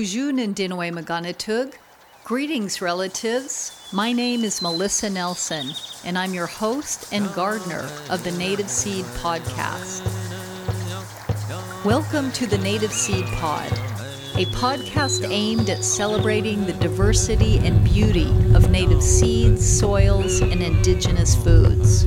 Bujun and Dinaway Maganatug. Greetings, relatives. My name is Melissa Nelson, and I'm your host and gardener of the Native Seed Podcast. Welcome to the Native Seed Pod, a podcast aimed at celebrating the diversity and beauty of native seeds, soils, and indigenous foods.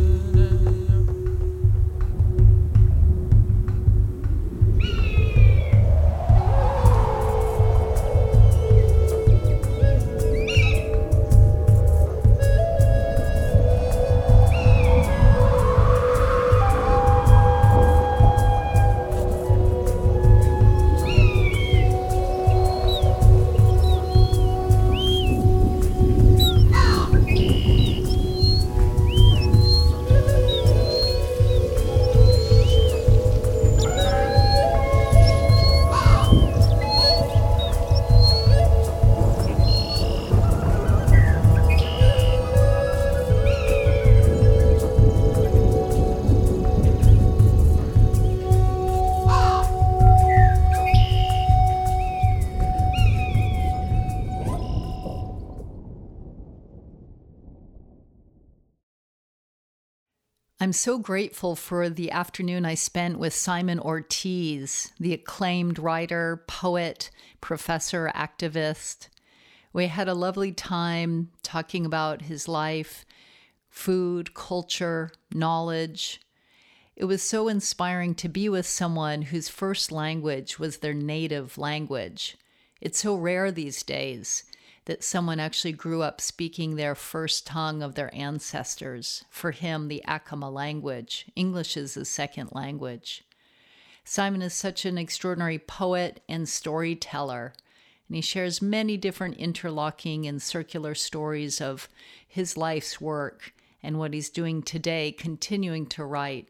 I'm so grateful for the afternoon I spent with Simon Ortiz, the acclaimed writer, poet, professor, activist. We had a lovely time talking about his life, food, culture, knowledge. It was so inspiring to be with someone whose first language was their native language. It's so rare these days that someone actually grew up speaking their first tongue of their ancestors. For him, the Acoma language. English is his second language. Simon is such an extraordinary poet and storyteller, and he shares many different interlocking and circular stories of his life's work and what he's doing today, continuing to write.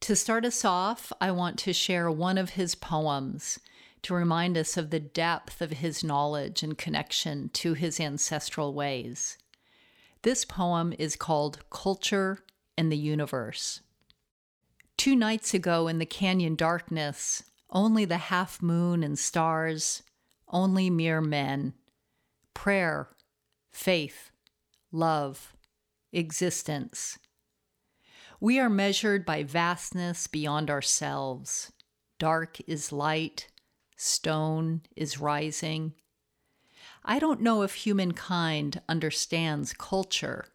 To start us off, I want to share one of his poems to remind us of the depth of his knowledge and connection to his ancestral ways. This poem is called Culture and the Universe. Two nights ago in the canyon darkness, only the half moon and stars, only mere men. Prayer, faith, love, existence. We are measured by vastness beyond ourselves. Dark is light, stone is rising. I don't know if humankind understands culture.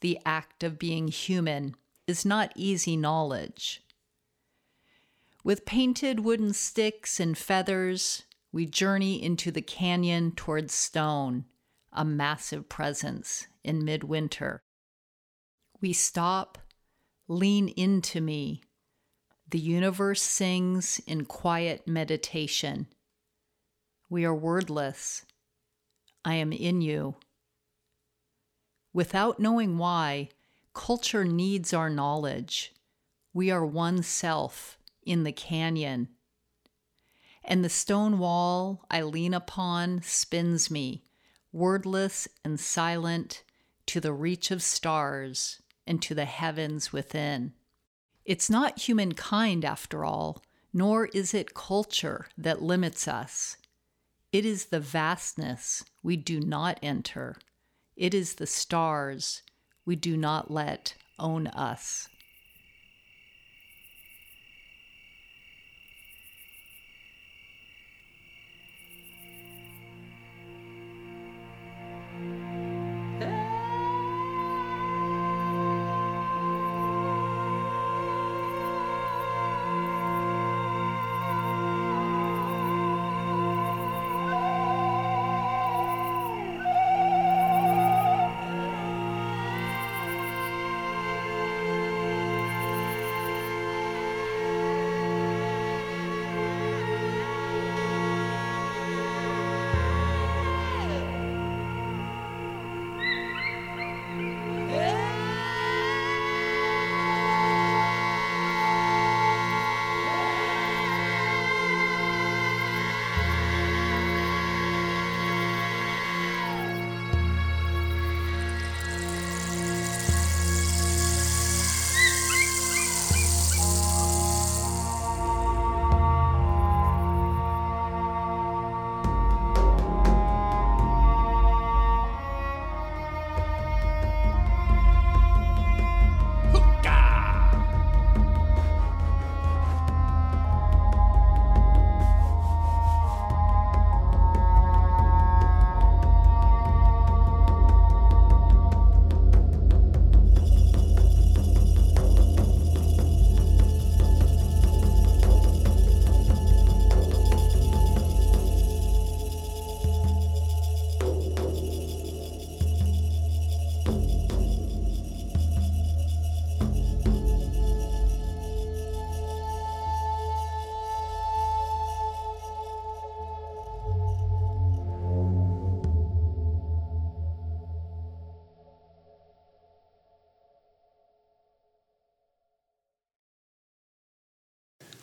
The act of being human is not easy knowledge. With painted wooden sticks and feathers, we journey into the canyon towards stone, a massive presence in midwinter. We stop, lean into me, the universe sings in quiet meditation. We are wordless. I am in you. Without knowing why, culture needs our knowledge. We are one self in the canyon. And the stone wall I lean upon spins me, wordless and silent, to the reach of stars and to the heavens within. It's not humankind, after all, nor is it culture that limits us. It is the vastness we do not enter. It is the stars we do not let own us.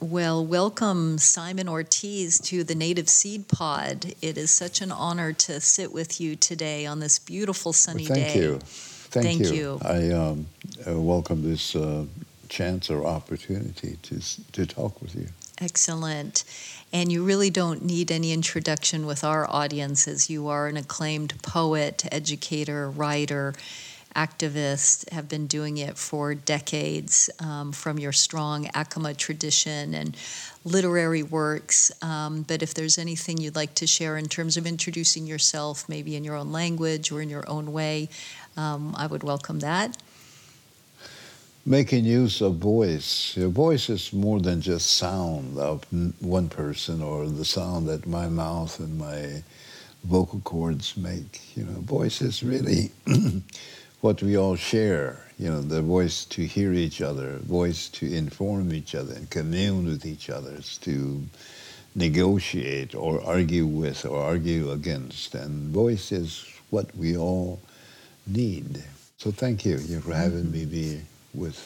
Well, welcome, Simon Ortiz, to the Native Seed Pod. It is such an honor to sit with you today on this beautiful sunny well, thank day. Thank you. Thank, thank you. you. I um, uh, welcome this uh, chance or opportunity to to talk with you. Excellent. And you really don't need any introduction with our audience, as you are an acclaimed poet, educator, writer, activist, have been doing it for decades um, from your strong Acoma tradition and literary works. Um, but if there's anything you'd like to share in terms of introducing yourself, maybe in your own language or in your own way, um, I would welcome that making use of voice. Your voice is more than just sound of one person or the sound that my mouth and my vocal cords make. You know, voice is really what we all share. You know, the voice to hear each other, voice to inform each other and commune with each other, to negotiate or argue with or argue against. And voice is what we all need. So thank you for having me be with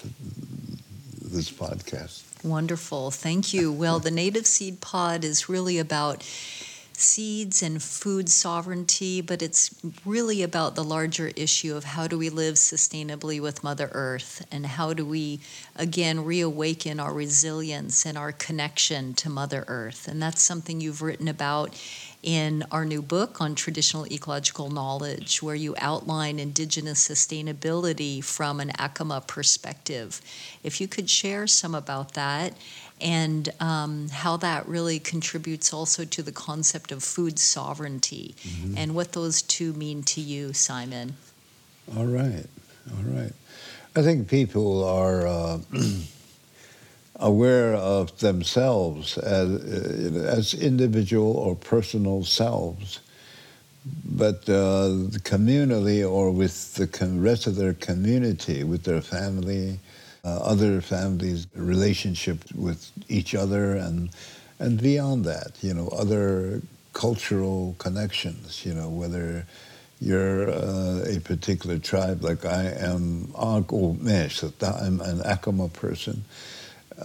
this podcast. Wonderful. Thank you. Well, the Native Seed Pod is really about seeds and food sovereignty, but it's really about the larger issue of how do we live sustainably with Mother Earth and how do we, again, reawaken our resilience and our connection to Mother Earth. And that's something you've written about in our new book on traditional ecological knowledge, where you outline indigenous sustainability from an Acoma perspective. If you could share some about that and um, how that really contributes also to the concept of food sovereignty mm-hmm. and what those two mean to you, Simon. All right, all right. I think people are. Uh, aware of themselves as, uh, as individual or personal selves, but uh, communally or with the rest of their community, with their family, uh, other families' relationship with each other, and and beyond that, you know, other cultural connections, you know, whether you're uh, a particular tribe, like I am Agulmesh, I'm an Acoma person,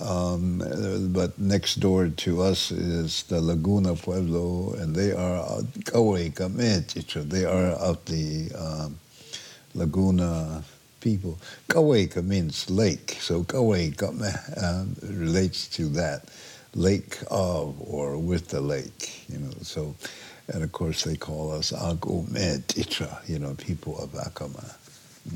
um, but next door to us is the Laguna Pueblo, and they are They are of the um, Laguna people. Kaweka means lake, so Kaweka um, relates to that lake of or with the lake, you know. So, and of course they call us Agumeditra, you know, people of Acoma.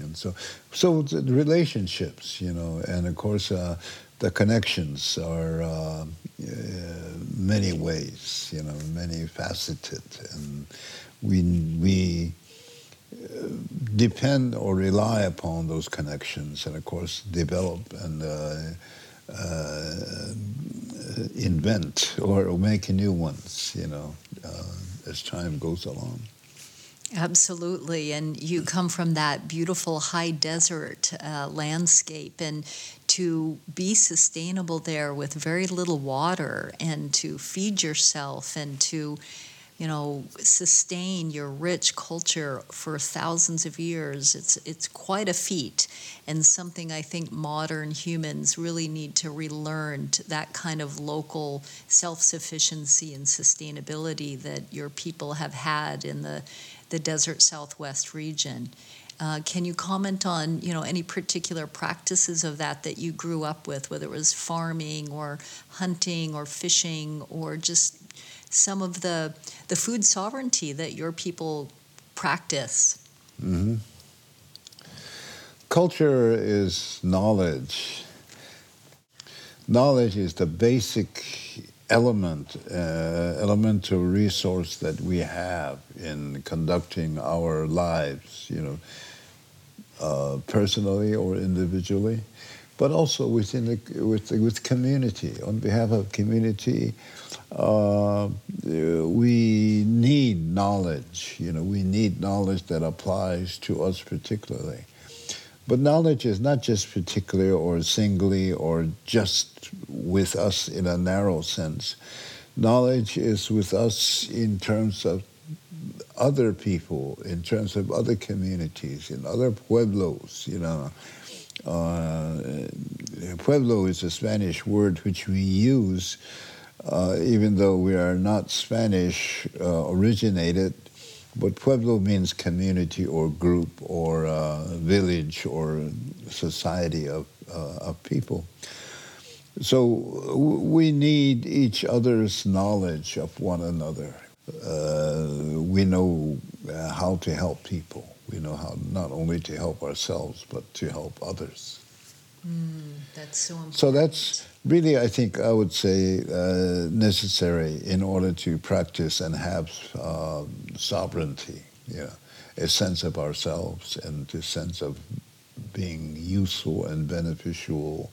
And so, so the relationships, you know, and of course. Uh, the connections are uh, uh, many ways, you know, many faceted, and we we depend or rely upon those connections, and of course develop and uh, uh, invent or, make new ones, you know, uh, as time goes along. Absolutely. And you come from that beautiful high desert uh, landscape. And to be sustainable there with very little water and to feed yourself and to you know sustain your rich culture for thousands of years it's it's quite a feat and something i think modern humans really need to relearn to that kind of local self-sufficiency and sustainability that your people have had in the the desert southwest region. Uh, can you comment on, you know, any particular practices of that that you grew up with, whether it was farming or hunting or fishing or just some of the the food sovereignty that your people practice? Mm-hmm. Culture is knowledge. Knowledge is the basic element, uh, elemental resource that we have in conducting our lives. You know, uh, personally or individually, but also within the, with with community. On behalf of community, uh, we need knowledge. You know, we need knowledge that applies to us particularly. But knowledge is not just particular or singly or just with us in a narrow sense. Knowledge is with us in terms of other people, in terms of other communities, in other pueblos, you know, uh, pueblo is a Spanish word which we use, uh, even though we are not Spanish uh, originated. But pueblo means community or group or uh, village or society of, uh, of people. So we need each other's knowledge of one another. Uh, we know how to help people. We know how not only to help ourselves, but to help others. Mm, that's so important. So that's really, I think, I would say, uh, necessary in order to practice and have uh, sovereignty, yeah, a sense of ourselves and a sense of being useful and beneficial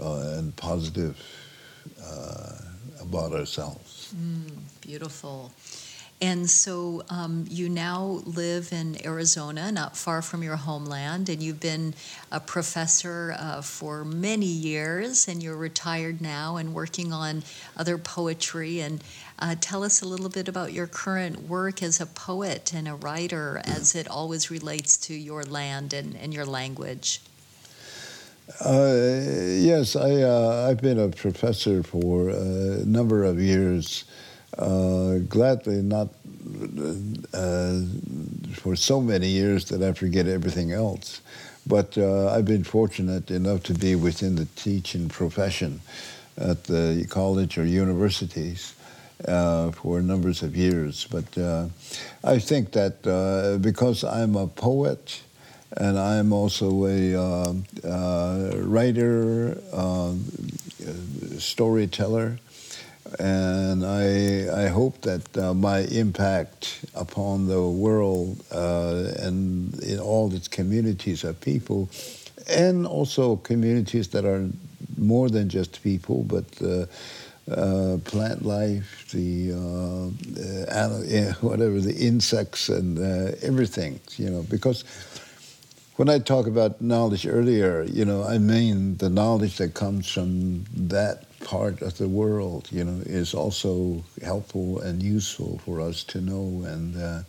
uh, and positive uh, about ourselves. Mm, beautiful. And so um, you now live in Arizona, not far from your homeland, and you've been a professor uh, for many years, and you're retired now and working on other poetry. And uh, tell us a little bit about your current work as a poet and a writer as it always relates to your land and, and your language. Uh, yes, I, uh, I've been a professor for a number of years. Uh, gladly not uh, for so many years that I forget everything else. But uh, I've been fortunate enough to be within the teaching profession at the college or universities uh, for numbers of years. But uh, I think that uh, because I'm a poet and I'm also a uh, writer, storyteller, and I, I hope that uh, my impact upon the world uh, and in all its communities of people, and also communities that are more than just people, but uh, uh plant life, the uh, whatever the insects and uh, everything, you know, because when I talk about knowledge earlier, you know, I mean the knowledge that comes from that part of the world, you know, is also helpful and useful for us to know and uh,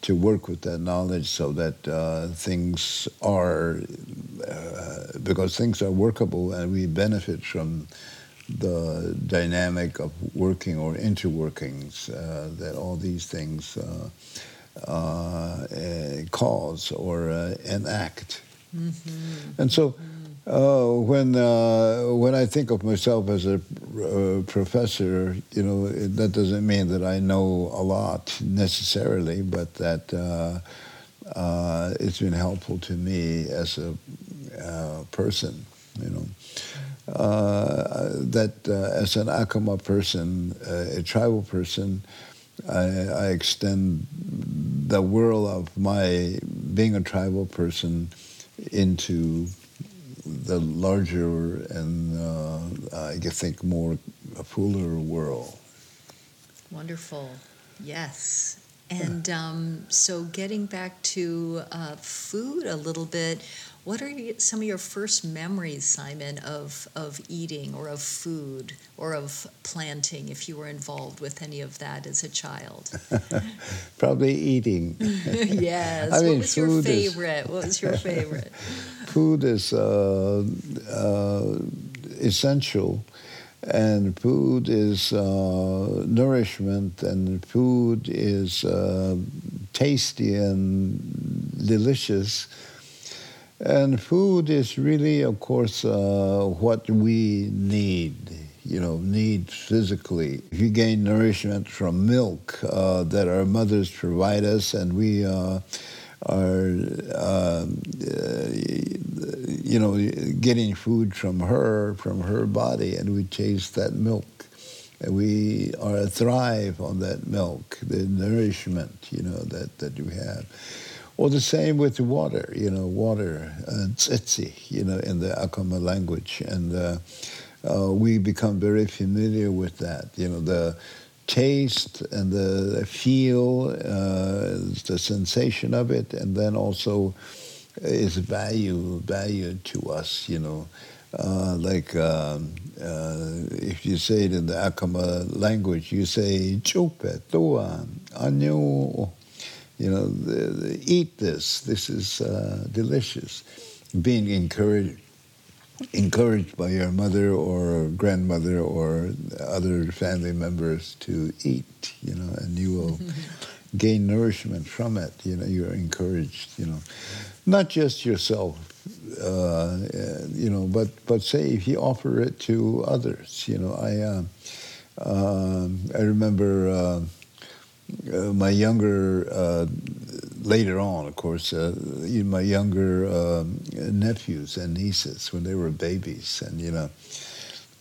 to work with that knowledge so that uh, things are, uh, because things are workable and we benefit from the dynamic of working or interworkings uh, that all these things uh, cause or enact. Mm-hmm. And so uh, when uh, when I think of myself as a uh, professor, you know, that doesn't mean that I know a lot necessarily, but that uh, uh, it's been helpful to me as a uh, person, you know. that as an Acoma person, a tribal person, I, I extend the world of my being a tribal person into the larger and uh, I think more a fuller world. Wonderful. Yes. And um, so, getting back to uh, food a little bit, what are some of your first memories, Simon, of, of eating or of food or of planting, if you were involved with any of that as a child? Probably eating. yes. I mean, what was your favorite? Is, what was your favorite? food is uh, uh, essential and food is uh, nourishment, and food is uh, tasty and delicious. And food is really, of course, uh, what we need, you know, need physically. You gain nourishment from milk uh, that our mothers provide us, and we uh, are, um, uh, you know, getting food from her, from her body, and we taste that milk. And we are thrive on that milk, the nourishment, you know, that, that you have. Or the same with the water, you know, water, uh, tsetse, you know, in the Acoma language. And uh, uh, we become very familiar with that, you know, the taste and the feel, uh, the sensation of it, and then also its value, value to us, you know. Uh, like um, uh, if you say it in the Acoma language, you say "chope toa anyo," you know, the, the, eat this. This is uh, delicious. Being encouraged, encouraged by your mother or grandmother or other family members to eat, you know, and you will gain nourishment from it. You know, you're encouraged, you know, not just yourself, uh, you know, but, but say if you offer it to others, you know, I, uh, uh, I remember uh, uh, my younger uh, later on, of course, uh, my younger uh, nephews and nieces when they were babies, and you know,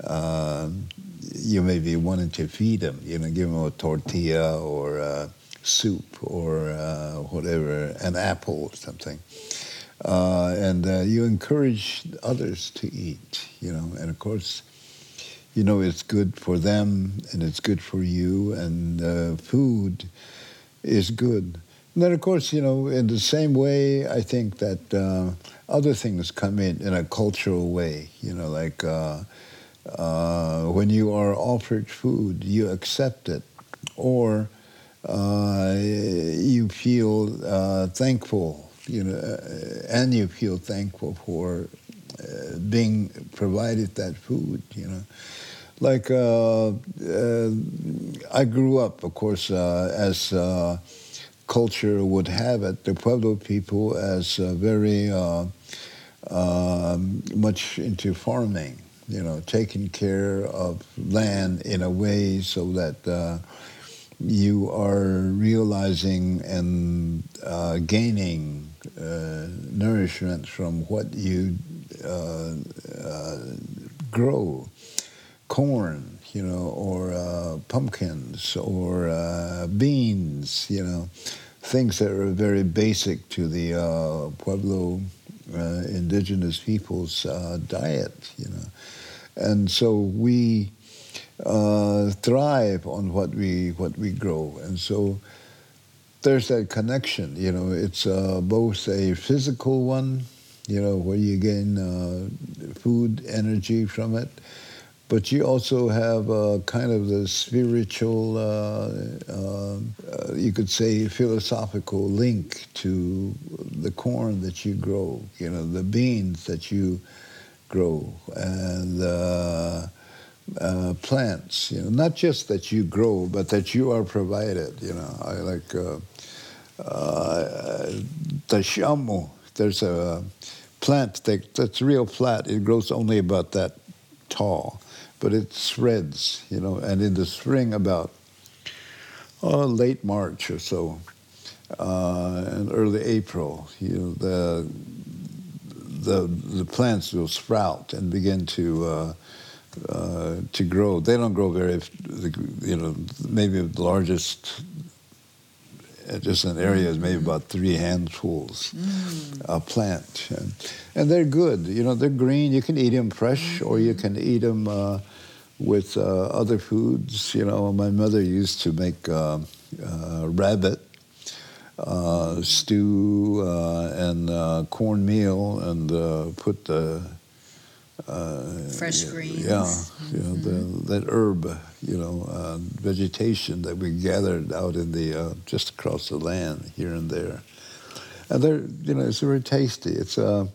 uh, you maybe wanted to feed them, you know, give them a tortilla or uh, soup or uh, whatever, an apple or something. Uh, and you encourage others to eat, you know, and of course, you know, it's good for them and it's good for you, and food is good and then, of course, you know, in the same way, I think that uh, other things come in in a cultural way. You know, like uh, uh, when you are offered food, you accept it, or uh, you feel uh, thankful. You know, uh, and you feel thankful for being provided that food. You know like uh, uh, I grew up, of course, uh, as culture would have it, the Pueblo people as uh, very uh, uh, much into farming, you know, taking care of land in a way so that uh, you are realizing and uh, gaining uh, nourishment from what you grow, corn, you know, or uh, pumpkins or uh, beans, you know, things that are very basic to the uh, Pueblo uh, indigenous people's uh, diet, you know. And so we uh, thrive on what we what we grow, and so there's that connection. You know, it's both a physical one, you know, where you gain food energy from it but you also have a kind of the spiritual, uh, uh, uh, you could say, philosophical link to the corn that you grow, you know, the beans that you grow, and uh, uh, plants, you know, not just that you grow, but that you are provided, you know. I like uh, the shamu. There's a plant that, that's real flat. It grows only about that tall but it spreads, you know, and in the spring about oh, late March or so, uh, and early April, you know, the, the, the plants will sprout and begin to, uh, uh, to grow. They don't grow very, you know, maybe the largest just an area is maybe about three handfuls mm. a plant and, and, they're good you know they're green you can eat them fresh or you mm-hmm. can eat them uh, with uh, other foods you know my mother used to make uh, uh rabbit uh, stew uh, and cornmeal and put the fresh greens. Yeah, mm-hmm. you know the, that herb, you know, uh, vegetation that we gathered out in the uh, just across the land here and there, and they're you know it's very tasty. It's a um,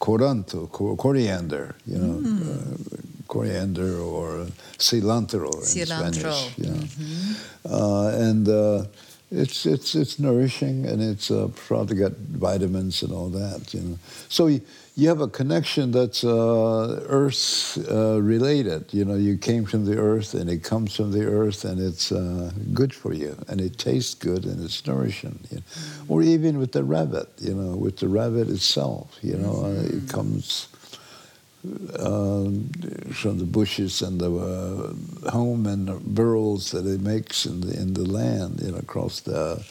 coranto, coriander, you know, mm. uh, coriander or cilantro, cilantro. in Spanish. Yeah, mm-hmm. and it's it's it's nourishing and it's uh, probably got vitamins and all that. You know, so. You, have a connection that's uh, earth uh, related. You know, you came from the earth and it comes from the earth and it's uh, good for you and it tastes good and it's nourishing. You know? Or even with the rabbit, you know, with the rabbit itself, you know, mm-hmm. it comes um, from the bushes and the uh, home and the burrows that it makes in the, in the land, you know, across the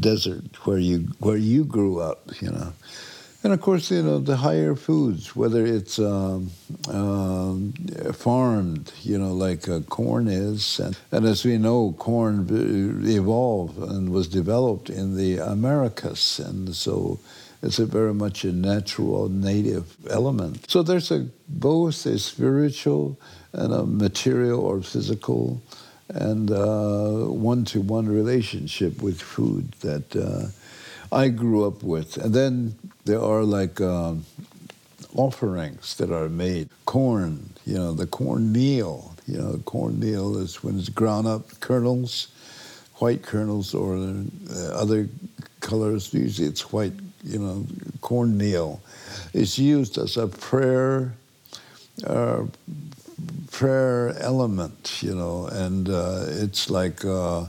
desert where you where you grew up, you know. And of course, you know, the higher foods, whether it's um, uh, farmed, you know, like uh, corn is. And, and, as we know, corn evolved and was developed in the Americas. And so it's a very much a natural, native element. So there's a, both a spiritual and a material or physical and one to one relationship with food that uh, I grew up with. And then there are like uh, offerings that are made. Corn, you know, the corn meal. You know, corn meal is when it's ground up kernels, white kernels or uh, other colors. Usually it's white, you know, cornmeal. It's used as a prayer, uh, prayer element, you know, and uh, it's like uh,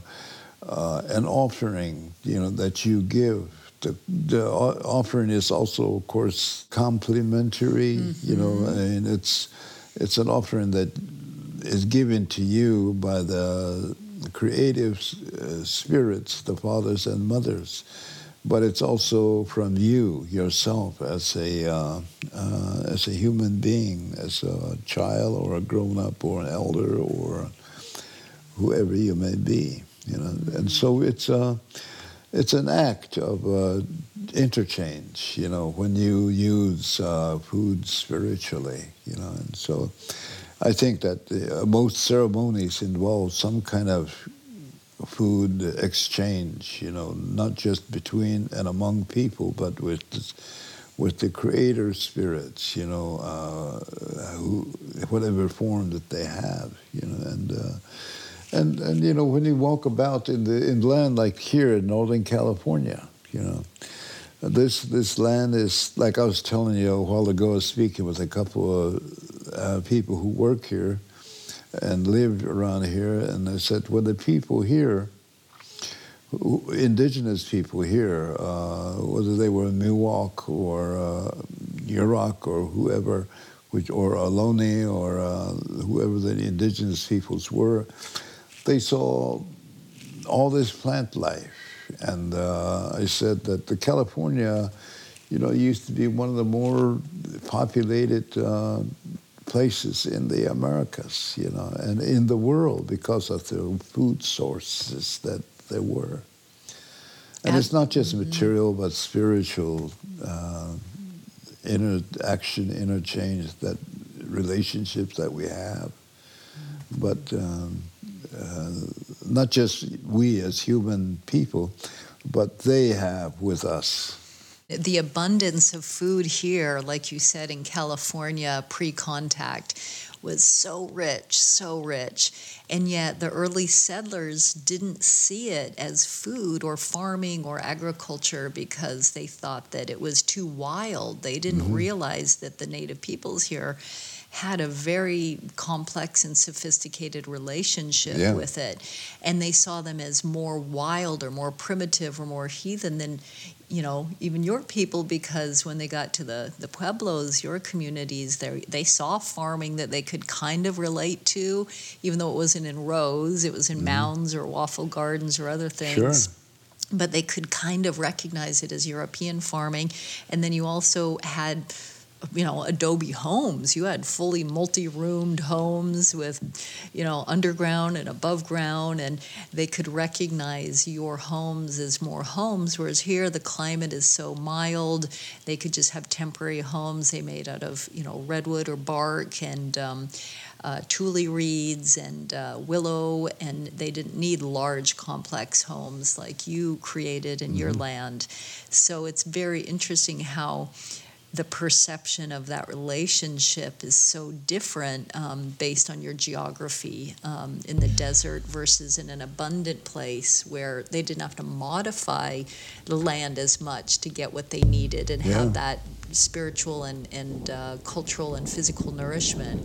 uh an offering, you know, that you give. The, the offering is also, of course, complimentary, mm-hmm. you know, mm-hmm. and it's it's an offering that is given to you by the creative uh, spirits, the fathers and mothers but it's also from you yourself as a uh, uh, as a human being, as a child or a grown up or an elder or whoever you may be, you know. And so it's a uh, it's an act of uh, interchange, you know, when you use uh, food spiritually, you know. And so I think that uh, most ceremonies involve some kind of food exchange, you know, not just between and among people, but with with the creator spirits, you know, uh, who, whatever form that they have, you know, and uh, and and you know when you walk about in the in land like here in Northern California, you know. This this land is like I was telling you a while ago. I was speaking with a couple of uh, people who work here, and lived around here. And I said, well, the people here, indigenous people here, uh, whether they were Miwok or uh, Yurok or whoever, which, or Ohlone or uh, whoever the indigenous peoples were, they saw all this plant life. And uh, I said that the California, you know, used to be one of the more populated uh, places in the Americas, you know, and in the world because of the food sources that there were. And it's not just material, but spiritual uh, interaction, interchange, that relationships that we have. But um, uh, not just we as human people, but they have with us the abundance of food here, like you said in California pre contact, was so rich, so rich. And yet the early settlers didn't see it as food or farming or agriculture because they thought that it was too wild. They didn't mm-hmm. realize that the native peoples here had a very complex and sophisticated relationship yeah. with it and they saw them as more wild or more primitive or more heathen than you know even your people because when they got to the the pueblos your communities they they saw farming that they could kind of relate to even though it wasn't in rows it was in mm-hmm. mounds or waffle gardens or other things sure but they could kind of recognize it as European farming. And then you also had you know adobe homes you had fully multi-roomed homes with you know underground and above ground and they could recognize your homes as more homes whereas here the climate is so mild they could just have temporary homes they made out of you know redwood or bark and um, uh, tule reeds and uh, willow, and they didn't need large, complex homes like you created in mm-hmm. your land. So it's very interesting how the perception of that relationship is so different um, based on your geography um, in the desert versus in an abundant place where they didn't have to modify the land as much to get what they needed and yeah. have that spiritual and, and uh, cultural and physical nourishment.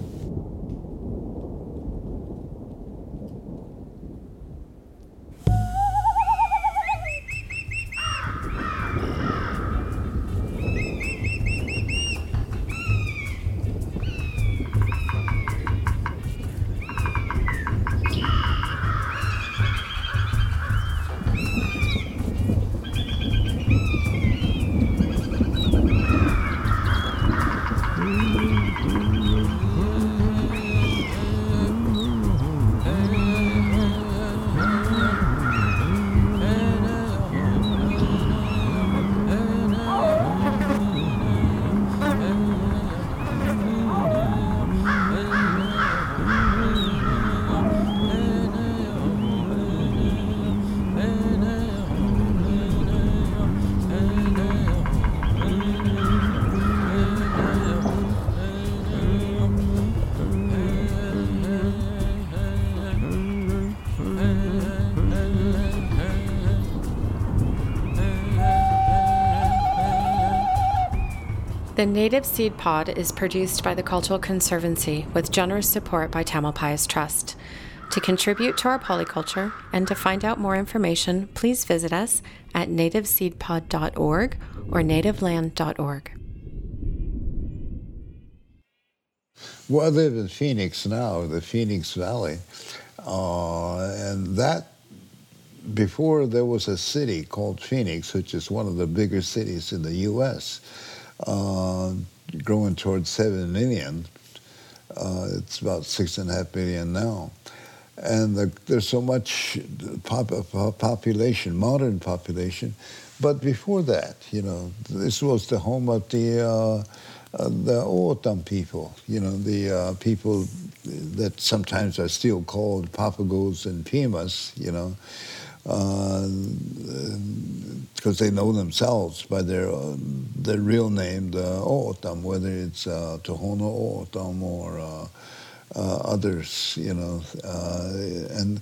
The Native Seed Pod is produced by the Cultural Conservancy with generous support by Tamalpais Trust. To contribute to our polyculture and to find out more information, please visit us at nativeseedpod.org or nativeland.org. Well, I live in Phoenix now, the Phoenix Valley, uh, and that before there was a city called Phoenix, which is one of the bigger cities in the U.S., uh, growing towards seven million. Uh, it's about six and a half million now, and the, there's so much pop, population, modern population. But before that, you know, this was the home of the uh, uh, the O'odham people, you know, the uh, people that sometimes are still called Papagos and Pimas, you know, because they know themselves by their uh, their real name, the O'odham, whether it's uh, Tohono O'odham or uh, uh, others, you know, uh, and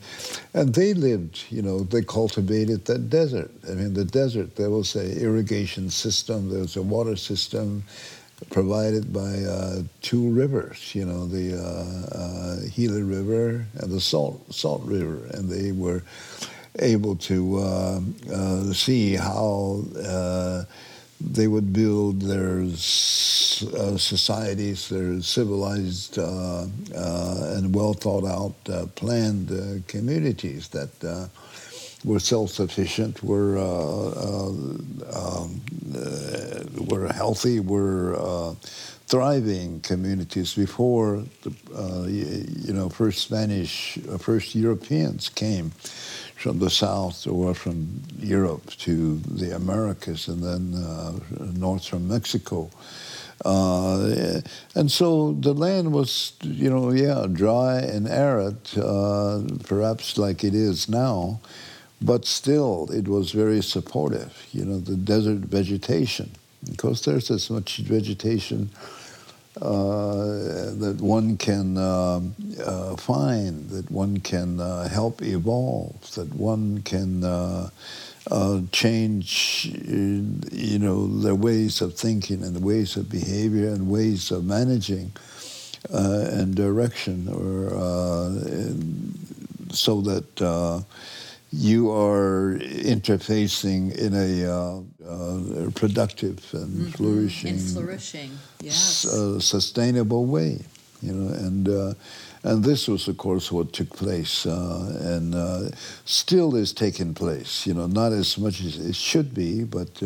and they lived, you know, they cultivated the desert. I mean, the desert. There was a irrigation system. There was a water system provided by uh, two rivers, you know, the Gila River and the Salt Salt River, and they were able to uh, uh, see how uh, they would build their societies, their civilized and well thought out, planned communities that were self-sufficient, were uh, um, uh, were healthy, were uh, thriving communities before the you know first Spanish, first Europeans came from the south or from Europe to the Americas and then uh, north from Mexico. Uh, and so the land was, you know, yeah, dry and arid, uh, perhaps like it is now, but still it was very supportive, you know, the desert vegetation. Because there's as much vegetation that one can uh, uh, find, that one can uh, help evolve, that one can uh, uh, change, you know, their ways of thinking and the ways of behavior and ways of managing and direction, or so that you are interfacing in a uh, uh, productive and mm-hmm. flourishing, and flourishing, yes, uh, sustainable way, you know, and uh, and this was, of course, what took place, uh, and uh, still is taking place. You know, not as much as it should be, but.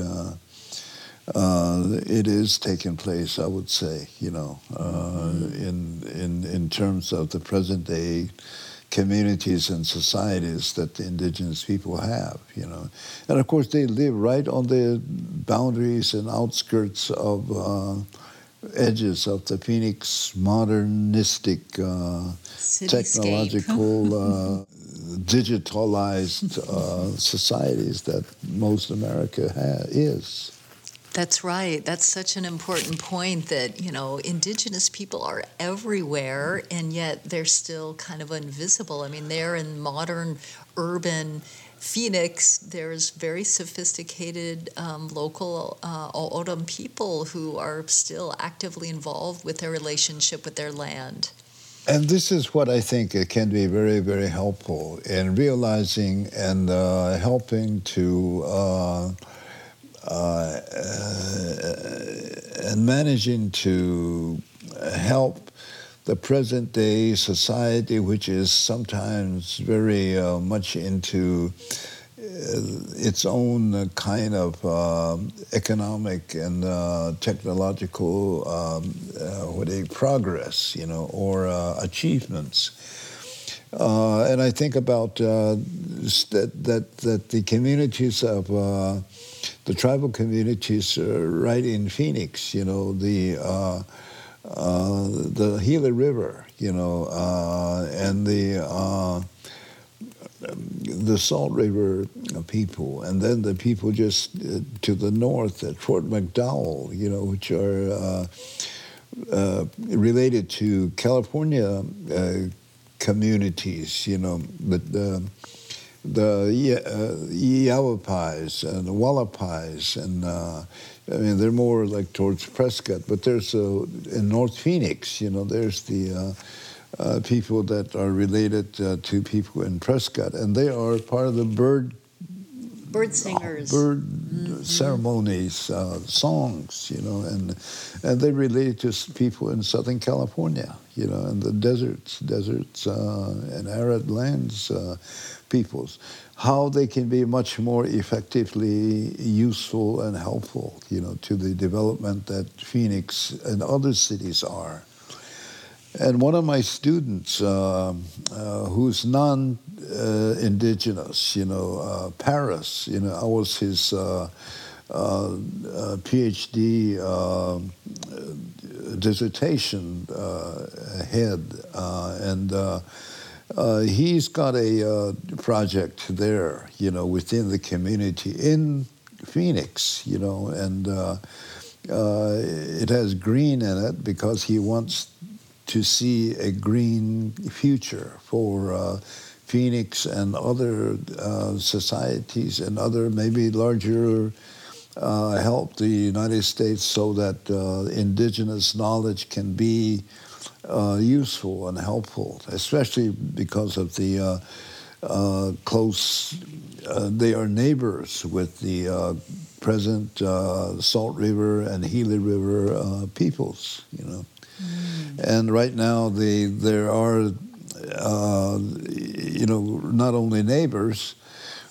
it is taking place, I would say, you know, mm-hmm. in in in terms of the present day communities and societies that the indigenous people have, you know. And of course, they live right on the boundaries and outskirts of uh, edges of the Phoenix modernistic, uh, technological, uh, digitalized uh, societies that most America ha- is. That's right. That's such an important point that, you know, indigenous people are everywhere and yet they're still kind of invisible. I mean, they're in modern urban Phoenix, there's very sophisticated um, local uh, O'odham people who are still actively involved with their relationship with their land. And this is what I think can be very, very helpful in realizing and uh, helping to. Uh, uh, and managing to help the present day society, which is sometimes very uh, much into uh, its own uh, kind of uh, economic and uh, technological um, what a progress, you know, or achievements. and I think about that, that that the communities of the tribal communities uh, right in Phoenix, you know, the uh, uh, the Gila River, you know, uh, and the uh, the Salt River people, and then the people just uh, to the north at Fort McDowell, you know, which are related to California communities, you know, but the uh, Yavapais and the Wallapais, and uh, I mean they're more like towards Prescott. But there's uh, in North Phoenix, you know, there's the uh, uh, people that are related uh, to people in Prescott, and they are part of the bird bird singers, bird mm-hmm. ceremonies, uh, songs, you know, and and they relate to people in Southern California, you know, and the deserts, deserts uh, and arid lands uh, peoples, how they can be much more effectively useful and helpful, you know, to the development that Phoenix and other cities are. And one of my students, uh, uh, who's non-indigenous, you know, uh, Paris, you know, I was his uh, uh, Uh, uh, PhD uh, dissertation head, and he's got a project there, you know, within the community in Phoenix, you know, and it has green in it because he wants to see a green future for uh, Phoenix and other uh, societies and other maybe larger uh, help the United States so that uh, indigenous knowledge can be uh, useful and helpful, especially because of the uh, close, they are neighbors with the present Salt River and Gila River peoples, you know. Mm. And right now, the there are, uh, you know, not only neighbors,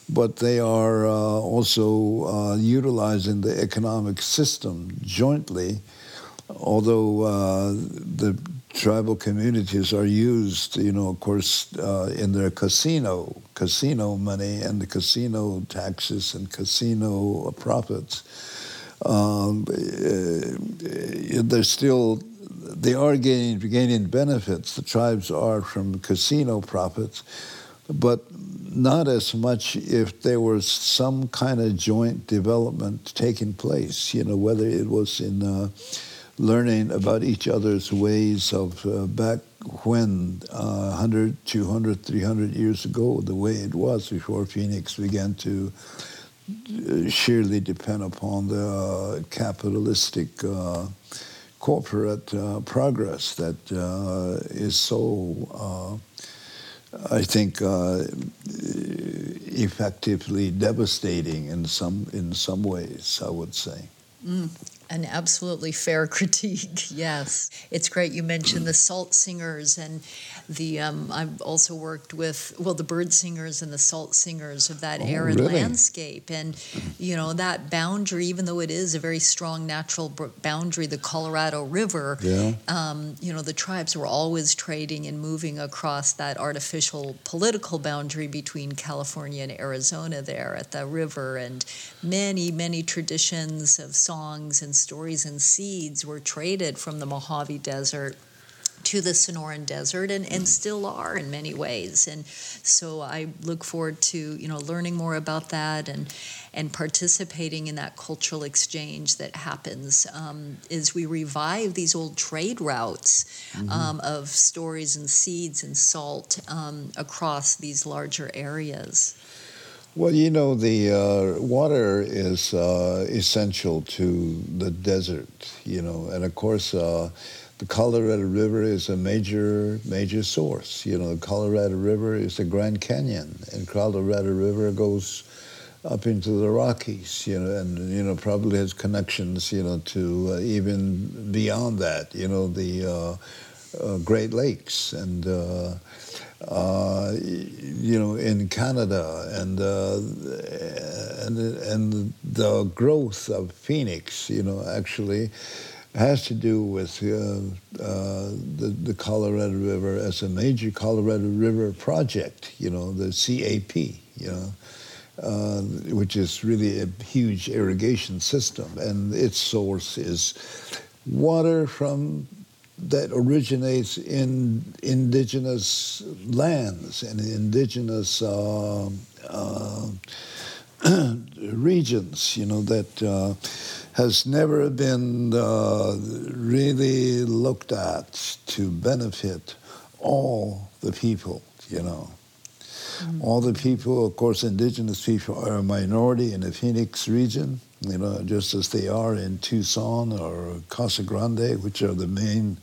but they are uh, also uh, utilizing the economic system jointly. Although uh, the tribal communities are used, you know, of course, uh, in their casino, casino money and the casino taxes and casino profits. Um, uh, they're still they are gaining, gaining benefits. The tribes are from casino profits, but not as much if there was some kind of joint development taking place, you know, whether it was in uh, learning about each other's ways of uh, back when, uh, 100, 200, 300 years ago, the way it was before Phoenix began to uh, sheerly depend upon the uh, capitalistic uh, corporate progress that is so, I think, uh, effectively devastating in some in some ways. I would say. Mm an absolutely fair critique. Yes, it's great. You mentioned the salt singers, and the um, I've also worked with well the bird singers and the salt singers of that oh, arid really? landscape, and you know that boundary, even though it is a very strong natural boundary, the Colorado River. Yeah. Um, you know the tribes were always trading and moving across that artificial political boundary between California and Arizona there at the river, and many many traditions of songs and stories and seeds were traded from the Mojave Desert to the Sonoran Desert and, and still are in many ways. And so I look forward to, you know, learning more about that and and participating in that cultural exchange that happens um, as we revive these old trade routes mm-hmm. um, of stories and seeds and salt um, across these larger areas. Well, you know, the uh, water is uh, essential to the desert, you know, and of course, uh, the Colorado River is a major, major source. You know, the Colorado River is the Grand Canyon, and Colorado River goes up into the Rockies, you know, and, you know, probably has connections, you know, to uh, even beyond that, you know, the uh, uh, Great Lakes and uh, you know, in Canada and uh, and and the growth of Phoenix, you know, actually has to do with uh, uh, the, the Colorado River as a major Colorado River project, you know, the CAP, you know, uh, which is really a huge irrigation system, and its source is water from that originates in indigenous lands and indigenous uh, uh, regions, you know, that uh, has never been uh, really looked at to benefit all the people, you know. Mm-hmm. All the people, of course, indigenous people are a minority in the Phoenix region, you know, just as they are in Tucson or Casa Grande, which are the main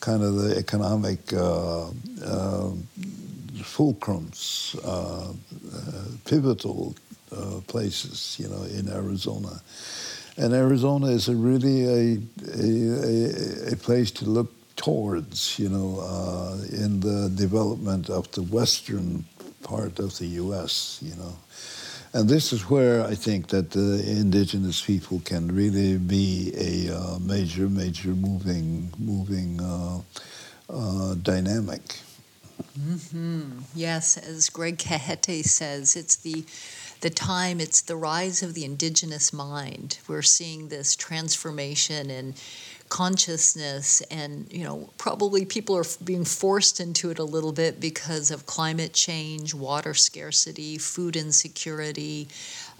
kind of the economic uh, uh, fulcrums, uh, uh pivotal uh, places, you know, in Arizona. And Arizona is a really a, a, a place to look towards, you know, uh, in the development of the western part of the U.S., you know. And this is where I think that the indigenous people can really be a uh, major, major moving, moving uh, uh, dynamic. Mm-hmm. Yes, as Greg Cajete says, it's the the time, it's the rise of the indigenous mind. We're seeing this transformation in consciousness and you know probably people are being forced into it a little bit because of climate change water scarcity food insecurity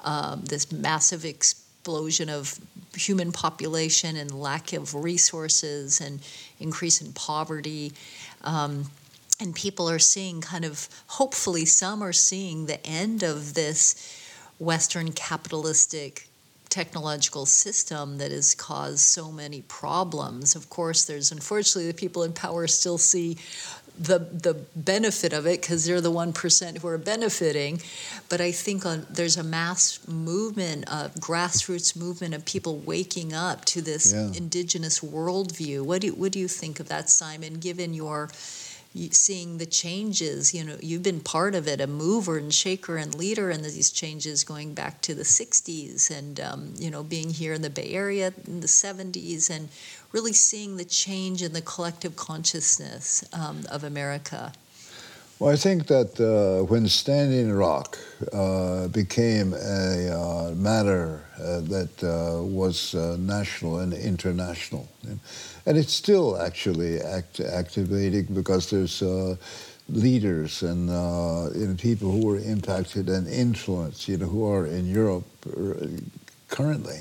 um, this massive explosion of human population and lack of resources and increase in poverty um, and people are seeing kind of hopefully some are seeing the end of this western capitalistic technological system that has caused so many problems of course there's unfortunately the people in power still see the the benefit of it because they're the one percent who are benefiting. But I think on, there's a mass movement, a grassroots movement of people waking up to this yeah. indigenous worldview. What do what do you think of that, Simon? Given your seeing the changes. You know, you've been part of it, a mover and shaker and leader in these changes going back to the 60s and, um, you know, being here in the Bay Area in the 70s and really seeing the change in the collective consciousness um, of America. Well, I think that uh, when Standing Rock uh, became a uh, matter uh, that uh, was uh, national and international, and it's still actually act- activating because there's uh, leaders and uh, you know, people who were impacted and influenced, you know, who are in Europe uh, currently,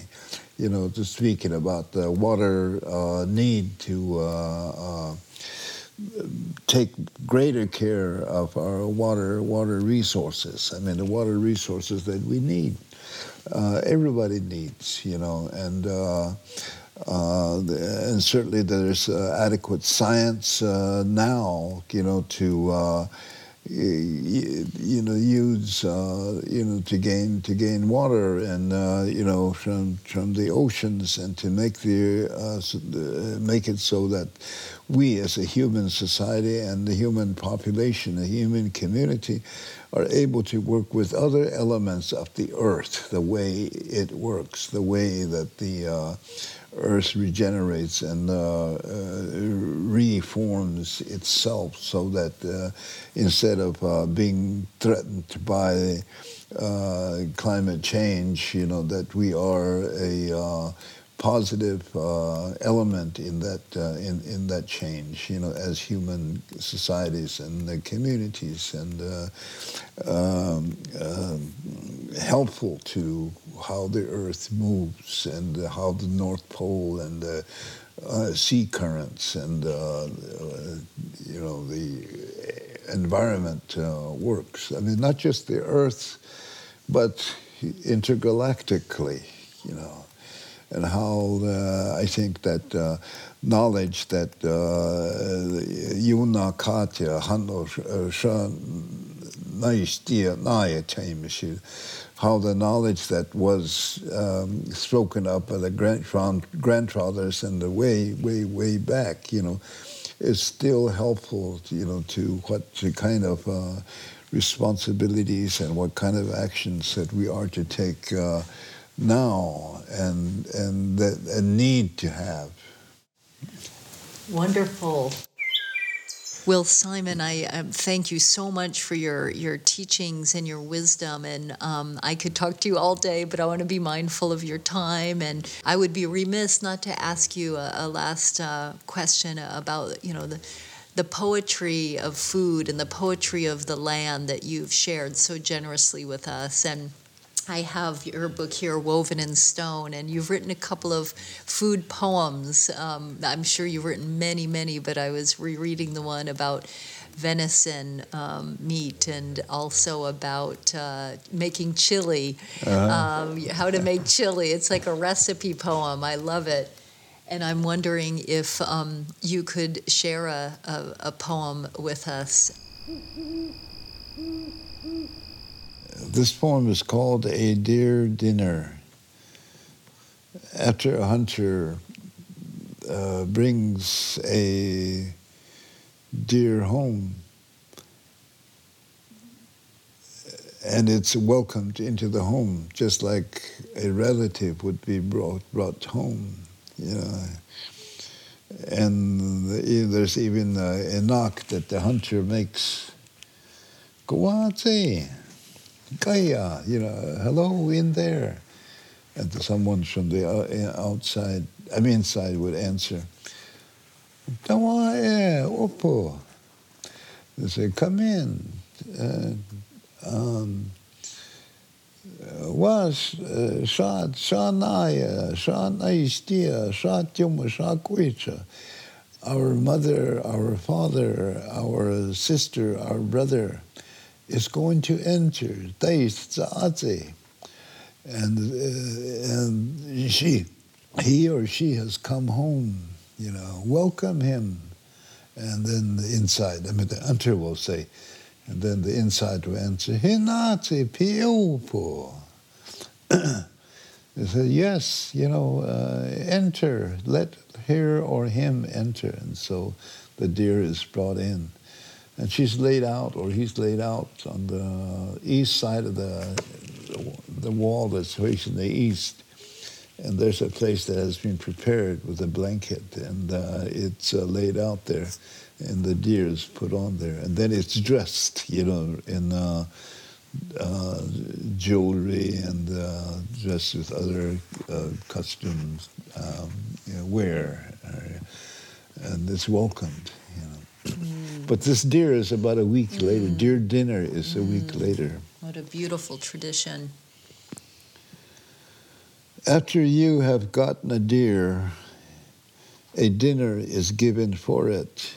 you know, to speaking about the water need to take greater care of our water water resources. I mean, the water resources that we need. Uh, everybody needs, you know, and uh, uh, and certainly there's uh, adequate science uh, now, you know, to uh, you, know use you know to gain to gain water and you know from from the oceans and to make the make it so that we as a human society and the human population, the human community, are able to work with other elements of the earth, the way it works, the way that the uh, earth regenerates and uh, uh, reforms itself so that uh, instead of uh, being threatened by climate change, you know, that we are a positive uh, element in that uh, in in that change. You know, as human societies and uh, communities, and um, um, helpful to how the Earth moves and how the North Pole and the uh, sea currents and uh, uh, you know the environment works. I mean, not just the Earth, but intergalactically. You know, and how uh, I think that uh, knowledge that uh, Yuna Katya Hano Naya how the knowledge that was um, spoken up by the grand- grandfathers and the way, way, way back, you know, is still helpful, you know, to what the kind of uh, responsibilities and what kind of actions that we are to take uh, now and and that a need to have. Wonderful. Well, Simon, I um, thank you so much for your, your teachings and your wisdom. And um, I could talk to you all day, but I want to be mindful of your time. And I would be remiss not to ask you a, a last uh, question about, you know, the the poetry of food and the poetry of the land that you've shared so generously with us. And I have your book here, Woven in Stone, and you've written a couple of food poems. Um, I'm sure you've written many, many, but I was rereading the one about venison um, meat and also about uh, making chili, uh-huh. um, how to make chili. It's like a recipe poem. I love it. And I'm wondering if um, you could share a, a, a poem with us. This poem is called A Deer Dinner. After a hunter uh, brings a deer home, and it's welcomed into the home, just like a relative would be brought brought home. You know, and there's even a, a knock that the hunter makes. Kawatse, Kaya, you know, hello in there. And someone from the uh, outside, I mean inside, would answer, Tawae, Opo. They say, come in. Uh, um, was sa sa naya sa naistia sa tiuma sa kuicha our mother our father our sister our brother is going to enter Tais and uh, and she he or she has come home you know welcome him and then the inside I mean the hunter will say and then the inside will answer, Hinati Piupo. They said, yes, you know, uh, enter, let her or him enter. And so the deer is brought in. And she's laid out, or he's laid out on the east side of the, the wall that's facing the east. And there's a place that has been prepared with a blanket, and uh, it's uh, laid out there and the deer is put on there, and then it's dressed, you know, in uh, uh, jewelry and uh, dressed with other uh, costumes, um, you know, wear, and it's welcomed. Mm. But this deer is about a week mm. later. Deer dinner is mm. a week mm. later. What a beautiful tradition. After you have gotten a deer, a dinner is given for it.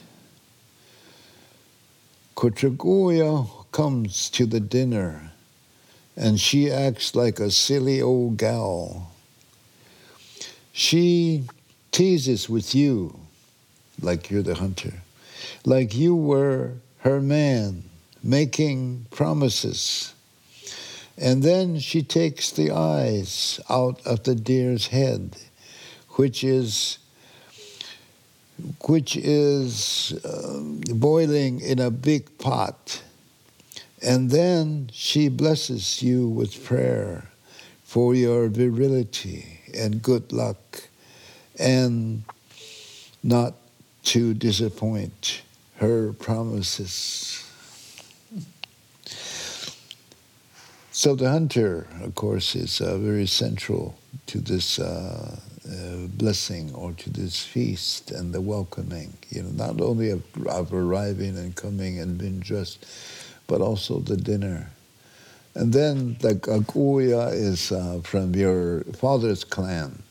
Kochagoya comes to the dinner and she acts like a silly old gal. She teases with you like you're the hunter, like you were her man, making promises. And then she takes the eyes out of the deer's head, which is which is uh, boiling in a big pot. And then she blesses you with prayer for your virility and good luck and not to disappoint her promises. So the hunter, of course, is uh, very central to this uh, uh, blessing or to this feast and the welcoming, you know, not only of, of arriving and coming and being dressed, but also the dinner. And then the kakuya is uh, from your father's clan,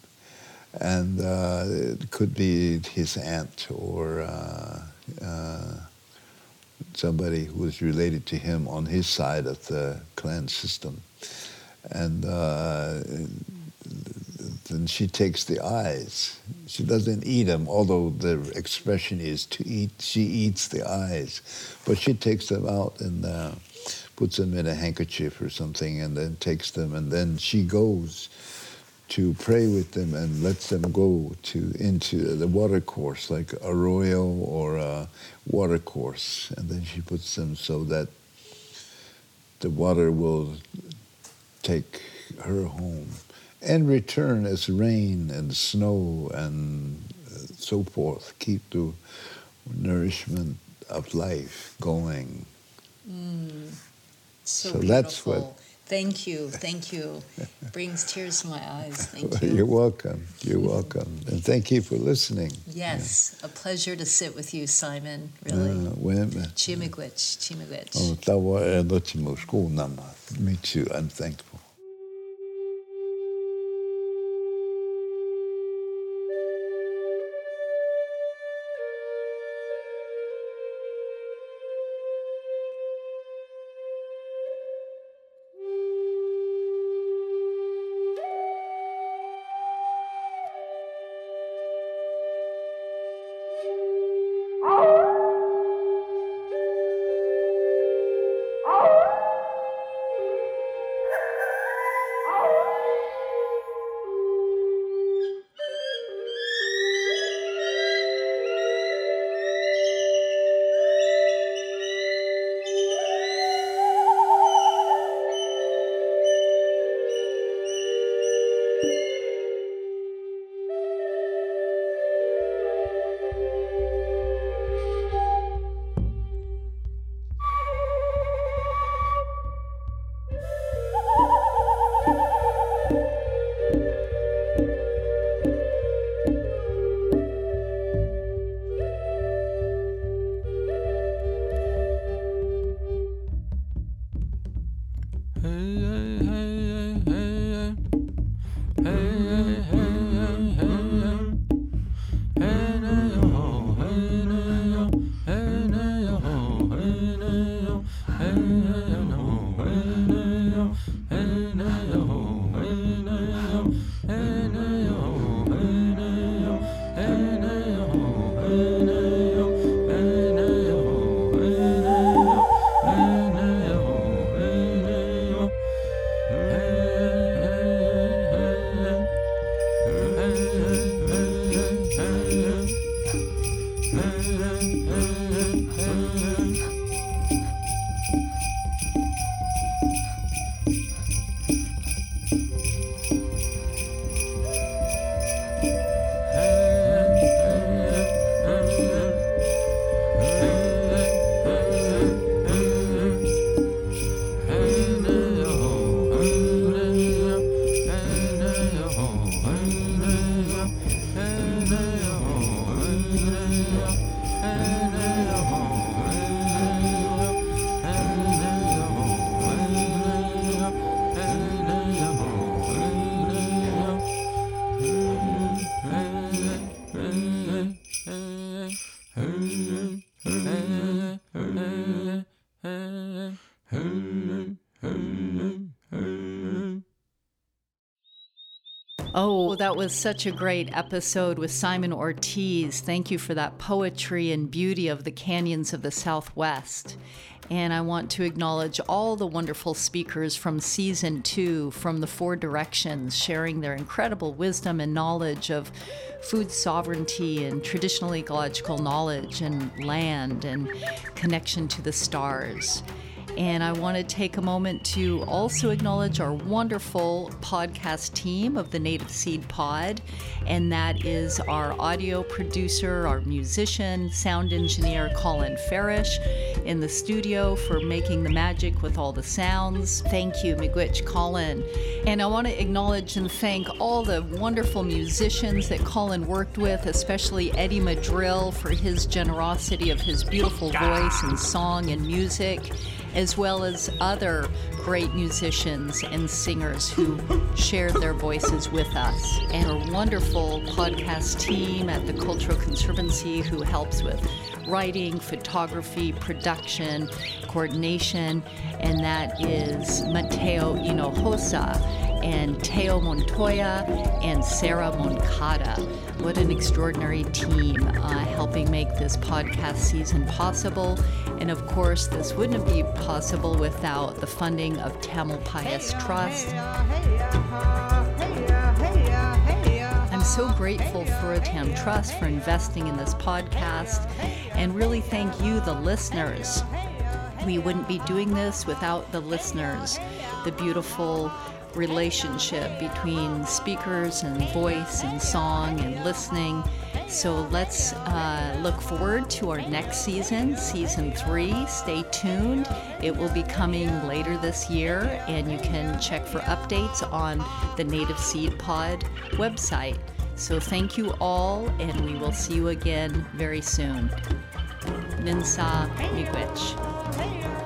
and uh, it could be his aunt or uh, uh, somebody who is related to him on his side of the clan system. And uh, and she takes the eyes. She doesn't eat them, although the expression is to eat. She eats the eyes, but she takes them out and uh, puts them in a handkerchief or something, and then takes them, and then she goes to pray with them and lets them go to into the water course, like arroyo or a water course, and then she puts them so that the water will take her home and return as rain and snow and uh, so forth. Keep the nourishment of life going. Mm, so, so that's what. Thank you, thank you. Brings tears to my eyes. Thank you. You're welcome. You're welcome, and thank you for listening. Yes, yeah. a pleasure to sit with you, Simon. Really. Uh, Chimigwich, Chimigwich. Oh, Me too. I'm thankful. Oh, that was such a great episode with Simon Ortiz. Thank you for that poetry and beauty of the canyons of the Southwest. And I want to acknowledge all the wonderful speakers from season two, from the Four Directions, sharing their incredible wisdom and knowledge of food sovereignty and traditional ecological knowledge and land and connection to the stars. And I want to take a moment to also acknowledge our wonderful podcast team of the Native Seed Pod. And that is our audio producer, our musician, sound engineer, Colin Farish, in the studio for making the magic with all the sounds. Thank you, Miigwech Colin. And I want to acknowledge and thank all the wonderful musicians that Colin worked with, especially Eddie Madril for his generosity of his beautiful voice and song and music as well as other great musicians and singers who shared their voices with us, and a wonderful podcast team at the Cultural Conservancy who helps with writing, photography, production, coordination, and that is Mateo Hinojosa and Teo Montoya and Sarah Moncada. What an extraordinary team uh, helping make this podcast season possible. And of course, this wouldn't be possible without the funding of Tamalpais Trust. I'm so grateful for a Tam Trust for investing in this podcast and really thank you, the listeners. We wouldn't be doing this without the listeners, the beautiful relationship between speakers and voice and song and listening. So let's uh, look forward to our next season, season three. Stay tuned. It will be coming later this year, and you can check for updates on the Native Seed Pod website. So thank you all, and we will see you again very soon. Ninsa Miigwech.